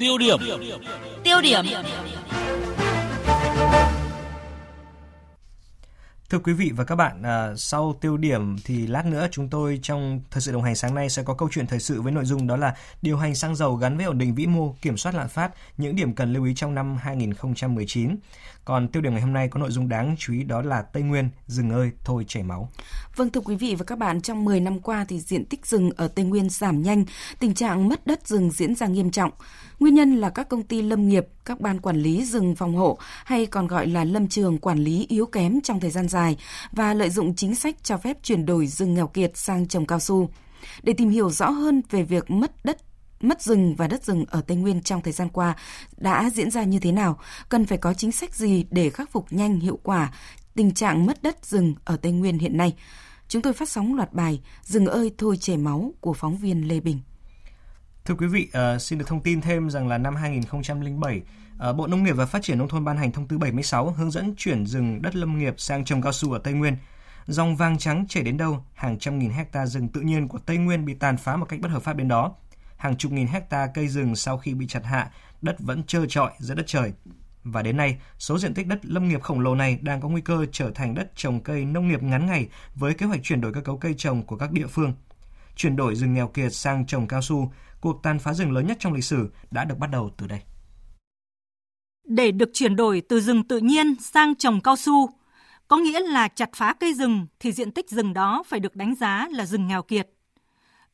Tiêu điểm. Tiêu điểm. Thưa quý vị và các bạn, à, sau tiêu điểm thì lát nữa chúng tôi trong thời sự đồng hành sáng nay sẽ có câu chuyện thời sự với nội dung đó là điều hành xăng dầu gắn với ổn định vĩ mô, kiểm soát lạm phát, những điểm cần lưu ý trong năm 2019. Còn tiêu điểm ngày hôm nay có nội dung đáng chú ý đó là Tây Nguyên, rừng ơi, thôi chảy máu. Vâng thưa quý vị và các bạn, trong 10 năm qua thì diện tích rừng ở Tây Nguyên giảm nhanh, tình trạng mất đất rừng diễn ra nghiêm trọng. Nguyên nhân là các công ty lâm nghiệp, các ban quản lý rừng phòng hộ hay còn gọi là lâm trường quản lý yếu kém trong thời gian dài và lợi dụng chính sách cho phép chuyển đổi rừng nghèo kiệt sang trồng cao su. Để tìm hiểu rõ hơn về việc mất đất mất rừng và đất rừng ở Tây Nguyên trong thời gian qua đã diễn ra như thế nào, cần phải có chính sách gì để khắc phục nhanh hiệu quả tình trạng mất đất rừng ở Tây Nguyên hiện nay. Chúng tôi phát sóng loạt bài Rừng ơi thôi chảy máu của phóng viên Lê Bình. Thưa quý vị, uh, xin được thông tin thêm rằng là năm 2007, uh, ờ, Bộ Nông nghiệp và Phát triển Nông thôn ban hành thông tư 76 hướng dẫn chuyển rừng đất lâm nghiệp sang trồng cao su ở Tây Nguyên. Dòng vàng trắng chảy đến đâu, hàng trăm nghìn hecta rừng tự nhiên của Tây Nguyên bị tàn phá một cách bất hợp pháp đến đó. Hàng chục nghìn hecta cây rừng sau khi bị chặt hạ, đất vẫn trơ trọi giữa đất trời. Và đến nay, số diện tích đất lâm nghiệp khổng lồ này đang có nguy cơ trở thành đất trồng cây nông nghiệp ngắn ngày với kế hoạch chuyển đổi cơ cấu cây trồng của các địa phương. Chuyển đổi rừng nghèo kiệt sang trồng cao su cuộc tàn phá rừng lớn nhất trong lịch sử đã được bắt đầu từ đây. Để được chuyển đổi từ rừng tự nhiên sang trồng cao su, có nghĩa là chặt phá cây rừng thì diện tích rừng đó phải được đánh giá là rừng nghèo kiệt.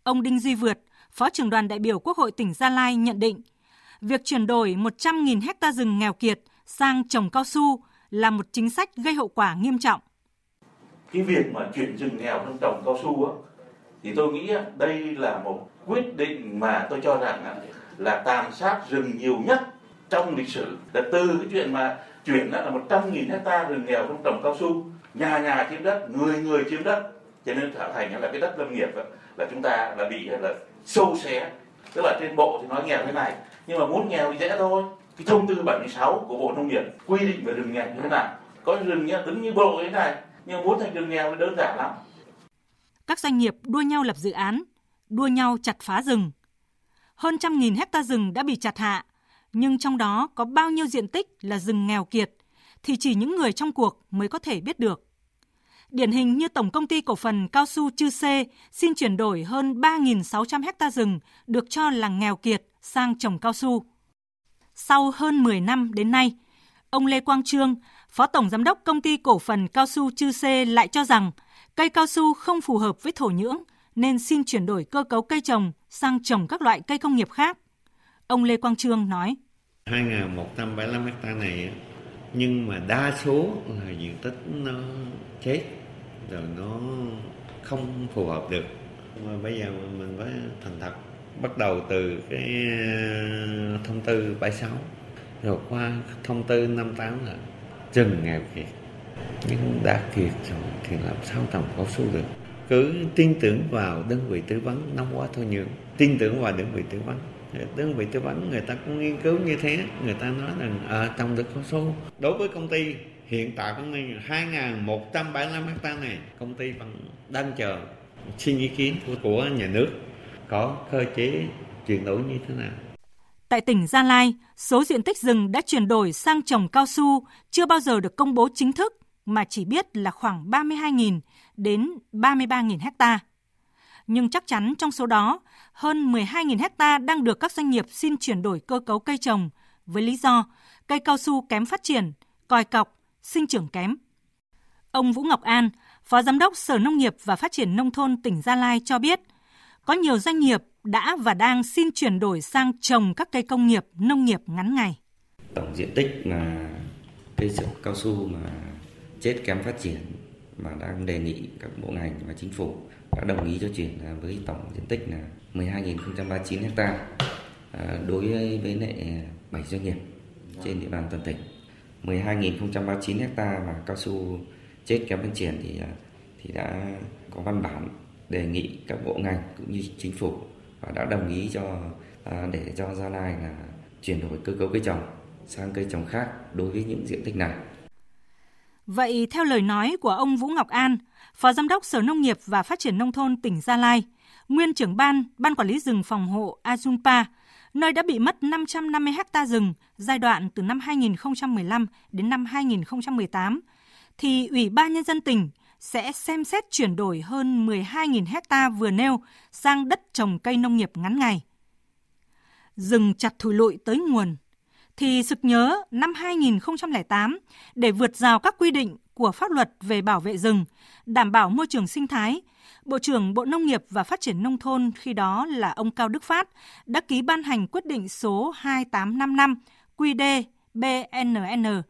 Ông Đinh Duy Vượt, Phó trưởng đoàn đại biểu Quốc hội tỉnh Gia Lai nhận định, việc chuyển đổi 100.000 hecta rừng nghèo kiệt sang trồng cao su là một chính sách gây hậu quả nghiêm trọng. Cái việc mà chuyển rừng nghèo sang trồng cao su á, thì tôi nghĩ đây là một quyết định mà tôi cho rằng là tàn sát rừng nhiều nhất trong lịch sử. Là từ cái chuyện mà chuyển là một trăm nghìn hecta rừng nghèo trong trồng cao su, nhà nhà chiếm đất, người người chiếm đất. Cho nên trở thành là cái đất lâm nghiệp là chúng ta là bị là sâu xé. Tức là trên bộ thì nói nghèo thế này, nhưng mà muốn nghèo thì dễ thôi. Cái thông tư 76 của bộ nông nghiệp quy định về rừng nghèo như thế nào? Có rừng nghèo tính như bộ thế này, nhưng muốn thành rừng nghèo thì đơn giản lắm các doanh nghiệp đua nhau lập dự án, đua nhau chặt phá rừng. Hơn trăm nghìn hecta rừng đã bị chặt hạ, nhưng trong đó có bao nhiêu diện tích là rừng nghèo kiệt thì chỉ những người trong cuộc mới có thể biết được. Điển hình như Tổng Công ty Cổ phần Cao su Chư Sê xin chuyển đổi hơn 3.600 hecta rừng được cho là nghèo kiệt sang trồng cao su. Sau hơn 10 năm đến nay, ông Lê Quang Trương, Phó Tổng Giám đốc Công ty Cổ phần Cao su Chư Sê lại cho rằng cây cao su không phù hợp với thổ nhưỡng, nên xin chuyển đổi cơ cấu cây trồng sang trồng các loại cây công nghiệp khác. Ông Lê Quang Trương nói. 2.175 hecta này nhưng mà đa số là diện tích nó chết, rồi nó không phù hợp được mà bây giờ mình phải thành thật, bắt đầu từ cái ờ, thông tư 76 rồi qua thông tư 58 là rừng nghèo kiệt nhưng đã kiệt rồi thì làm sao trồng cao su được cứ tin tưởng vào đơn vị tư vấn nông quá thôi nhiều tin tưởng vào đơn vị tư vấn. Đơn vị tư vấn người ta cũng nghiên cứu như thế. Người ta nói rằng ờ, à, trồng được cao su đối với công ty hiện tại công ty 2.175 hecta này công ty vẫn đang chờ xin ý kiến của nhà nước có cơ chế chuyển đổi như thế nào. Tại tỉnh Gia Lai, số diện tích rừng đã chuyển đổi sang trồng cao su chưa bao giờ được công bố chính thức mà chỉ biết là khoảng 32.000 đến 33.000 hecta. Nhưng chắc chắn trong số đó, hơn 12.000 hecta đang được các doanh nghiệp xin chuyển đổi cơ cấu cây trồng với lý do cây cao su kém phát triển, còi cọc, sinh trưởng kém. Ông Vũ Ngọc An, Phó Giám đốc Sở Nông nghiệp và Phát triển Nông thôn tỉnh Gia Lai cho biết, có nhiều doanh nghiệp đã và đang xin chuyển đổi sang trồng các cây công nghiệp, nông nghiệp ngắn ngày. Tổng diện tích mà cây cao su mà chết kém phát triển mà đang đề nghị các bộ ngành và chính phủ đã đồng ý cho chuyển với tổng diện tích là 12.039 ha à, đối với lại à, 7 doanh nghiệp trên địa bàn toàn tỉnh. 12.039 ha mà cao su chết kém phát triển thì à, thì đã có văn bản đề nghị các bộ ngành cũng như chính phủ và đã đồng ý cho để cho Gia Lai là chuyển đổi cơ cấu cây trồng sang cây trồng khác đối với những diện tích này. Vậy theo lời nói của ông Vũ Ngọc An, Phó Giám đốc Sở Nông nghiệp và Phát triển Nông thôn tỉnh Gia Lai, nguyên trưởng ban Ban Quản lý rừng phòng hộ Azumpa, nơi đã bị mất 550 ha rừng giai đoạn từ năm 2015 đến năm 2018, thì Ủy ban Nhân dân tỉnh sẽ xem xét chuyển đổi hơn 12.000 ha vừa nêu sang đất trồng cây nông nghiệp ngắn ngày. Rừng chặt thủi lụi tới nguồn, thì sực nhớ năm 2008 để vượt rào các quy định của pháp luật về bảo vệ rừng, đảm bảo môi trường sinh thái, Bộ trưởng Bộ Nông nghiệp và Phát triển Nông thôn khi đó là ông Cao Đức Phát đã ký ban hành quyết định số 2855 QD BNN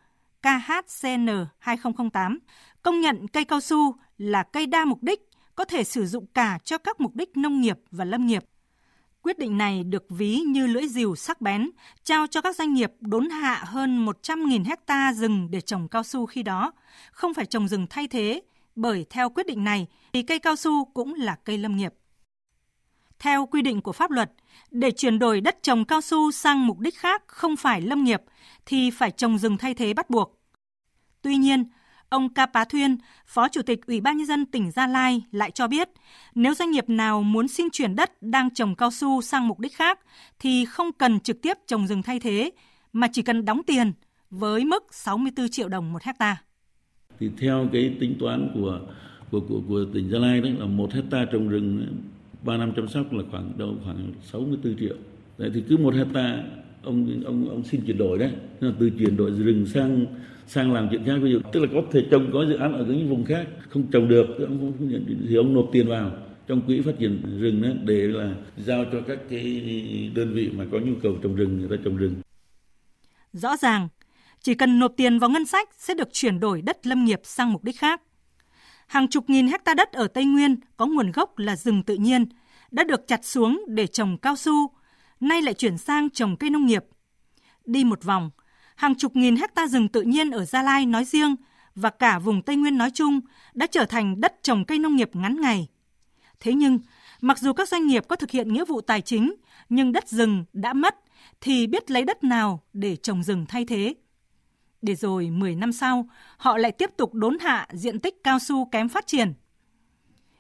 KHCN 2008 công nhận cây cao su là cây đa mục đích, có thể sử dụng cả cho các mục đích nông nghiệp và lâm nghiệp. Quyết định này được ví như lưỡi rìu sắc bén, trao cho các doanh nghiệp đốn hạ hơn 100.000 hecta rừng để trồng cao su khi đó, không phải trồng rừng thay thế, bởi theo quyết định này thì cây cao su cũng là cây lâm nghiệp. Theo quy định của pháp luật, để chuyển đổi đất trồng cao su sang mục đích khác không phải lâm nghiệp thì phải trồng rừng thay thế bắt buộc. Tuy nhiên, Ông Ca Pá Thuyên, Phó Chủ tịch Ủy ban Nhân dân tỉnh Gia Lai lại cho biết, nếu doanh nghiệp nào muốn xin chuyển đất đang trồng cao su sang mục đích khác thì không cần trực tiếp trồng rừng thay thế, mà chỉ cần đóng tiền với mức 64 triệu đồng một hecta. Thì theo cái tính toán của của của, của tỉnh Gia Lai đấy là một hecta trồng rừng 3 năm chăm sóc là khoảng đâu khoảng 64 triệu. Đấy thì cứ một hecta ông ông ông xin chuyển đổi đấy, từ chuyển đổi rừng sang sang làm chuyện khác ví dụ tức là có thể trồng có dự án ở những vùng khác không trồng được thì ông nộp tiền vào trong quỹ phát triển rừng đó để là giao cho các cái đơn vị mà có nhu cầu trồng rừng người ta trồng rừng. Rõ ràng, chỉ cần nộp tiền vào ngân sách sẽ được chuyển đổi đất lâm nghiệp sang mục đích khác. Hàng chục nghìn hecta đất ở Tây Nguyên có nguồn gốc là rừng tự nhiên đã được chặt xuống để trồng cao su, nay lại chuyển sang trồng cây nông nghiệp. Đi một vòng, hàng chục nghìn hecta rừng tự nhiên ở Gia Lai nói riêng và cả vùng Tây Nguyên nói chung đã trở thành đất trồng cây nông nghiệp ngắn ngày. Thế nhưng, mặc dù các doanh nghiệp có thực hiện nghĩa vụ tài chính, nhưng đất rừng đã mất thì biết lấy đất nào để trồng rừng thay thế. Để rồi 10 năm sau, họ lại tiếp tục đốn hạ diện tích cao su kém phát triển.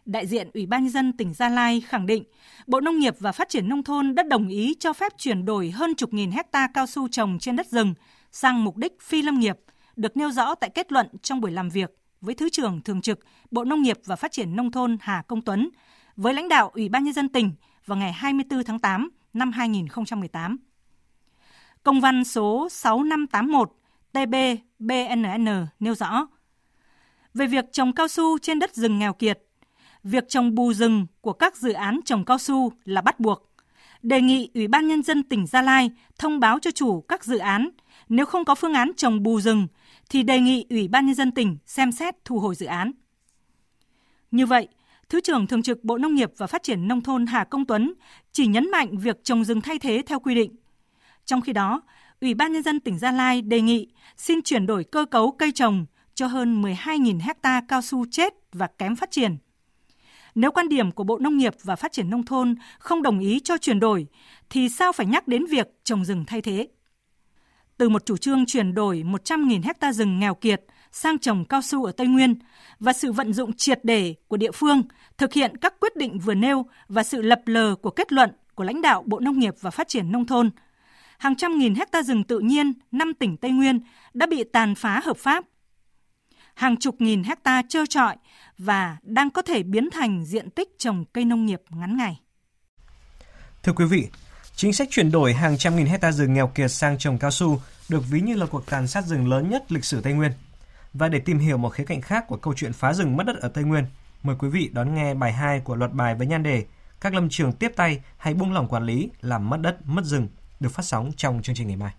Đại diện Ủy ban nhân dân tỉnh Gia Lai khẳng định, Bộ Nông nghiệp và Phát triển Nông thôn đã đồng ý cho phép chuyển đổi hơn chục nghìn hecta cao su trồng trên đất rừng sang mục đích phi lâm nghiệp được nêu rõ tại kết luận trong buổi làm việc với Thứ trưởng Thường trực Bộ Nông nghiệp và Phát triển Nông thôn Hà Công Tuấn với lãnh đạo Ủy ban Nhân dân tỉnh vào ngày 24 tháng 8 năm 2018. Công văn số 6581 TB BNN nêu rõ về việc trồng cao su trên đất rừng nghèo kiệt, việc trồng bù rừng của các dự án trồng cao su là bắt buộc. Đề nghị Ủy ban Nhân dân tỉnh Gia Lai thông báo cho chủ các dự án nếu không có phương án trồng bù rừng thì đề nghị Ủy ban nhân dân tỉnh xem xét thu hồi dự án. Như vậy, Thứ trưởng Thường trực Bộ Nông nghiệp và Phát triển Nông thôn Hà Công Tuấn chỉ nhấn mạnh việc trồng rừng thay thế theo quy định. Trong khi đó, Ủy ban Nhân dân tỉnh Gia Lai đề nghị xin chuyển đổi cơ cấu cây trồng cho hơn 12.000 hecta cao su chết và kém phát triển. Nếu quan điểm của Bộ Nông nghiệp và Phát triển Nông thôn không đồng ý cho chuyển đổi, thì sao phải nhắc đến việc trồng rừng thay thế? từ một chủ trương chuyển đổi 100.000 hecta rừng nghèo kiệt sang trồng cao su ở Tây Nguyên và sự vận dụng triệt để của địa phương thực hiện các quyết định vừa nêu và sự lập lờ của kết luận của lãnh đạo Bộ Nông nghiệp và Phát triển Nông thôn. Hàng trăm nghìn hecta rừng tự nhiên năm tỉnh Tây Nguyên đã bị tàn phá hợp pháp. Hàng chục nghìn hecta trơ trọi và đang có thể biến thành diện tích trồng cây nông nghiệp ngắn ngày. Thưa quý vị, Chính sách chuyển đổi hàng trăm nghìn hecta rừng nghèo kiệt sang trồng cao su được ví như là cuộc tàn sát rừng lớn nhất lịch sử Tây Nguyên. Và để tìm hiểu một khía cạnh khác của câu chuyện phá rừng mất đất ở Tây Nguyên, mời quý vị đón nghe bài 2 của loạt bài với nhan đề Các lâm trường tiếp tay hay buông lỏng quản lý làm mất đất, mất rừng được phát sóng trong chương trình ngày mai.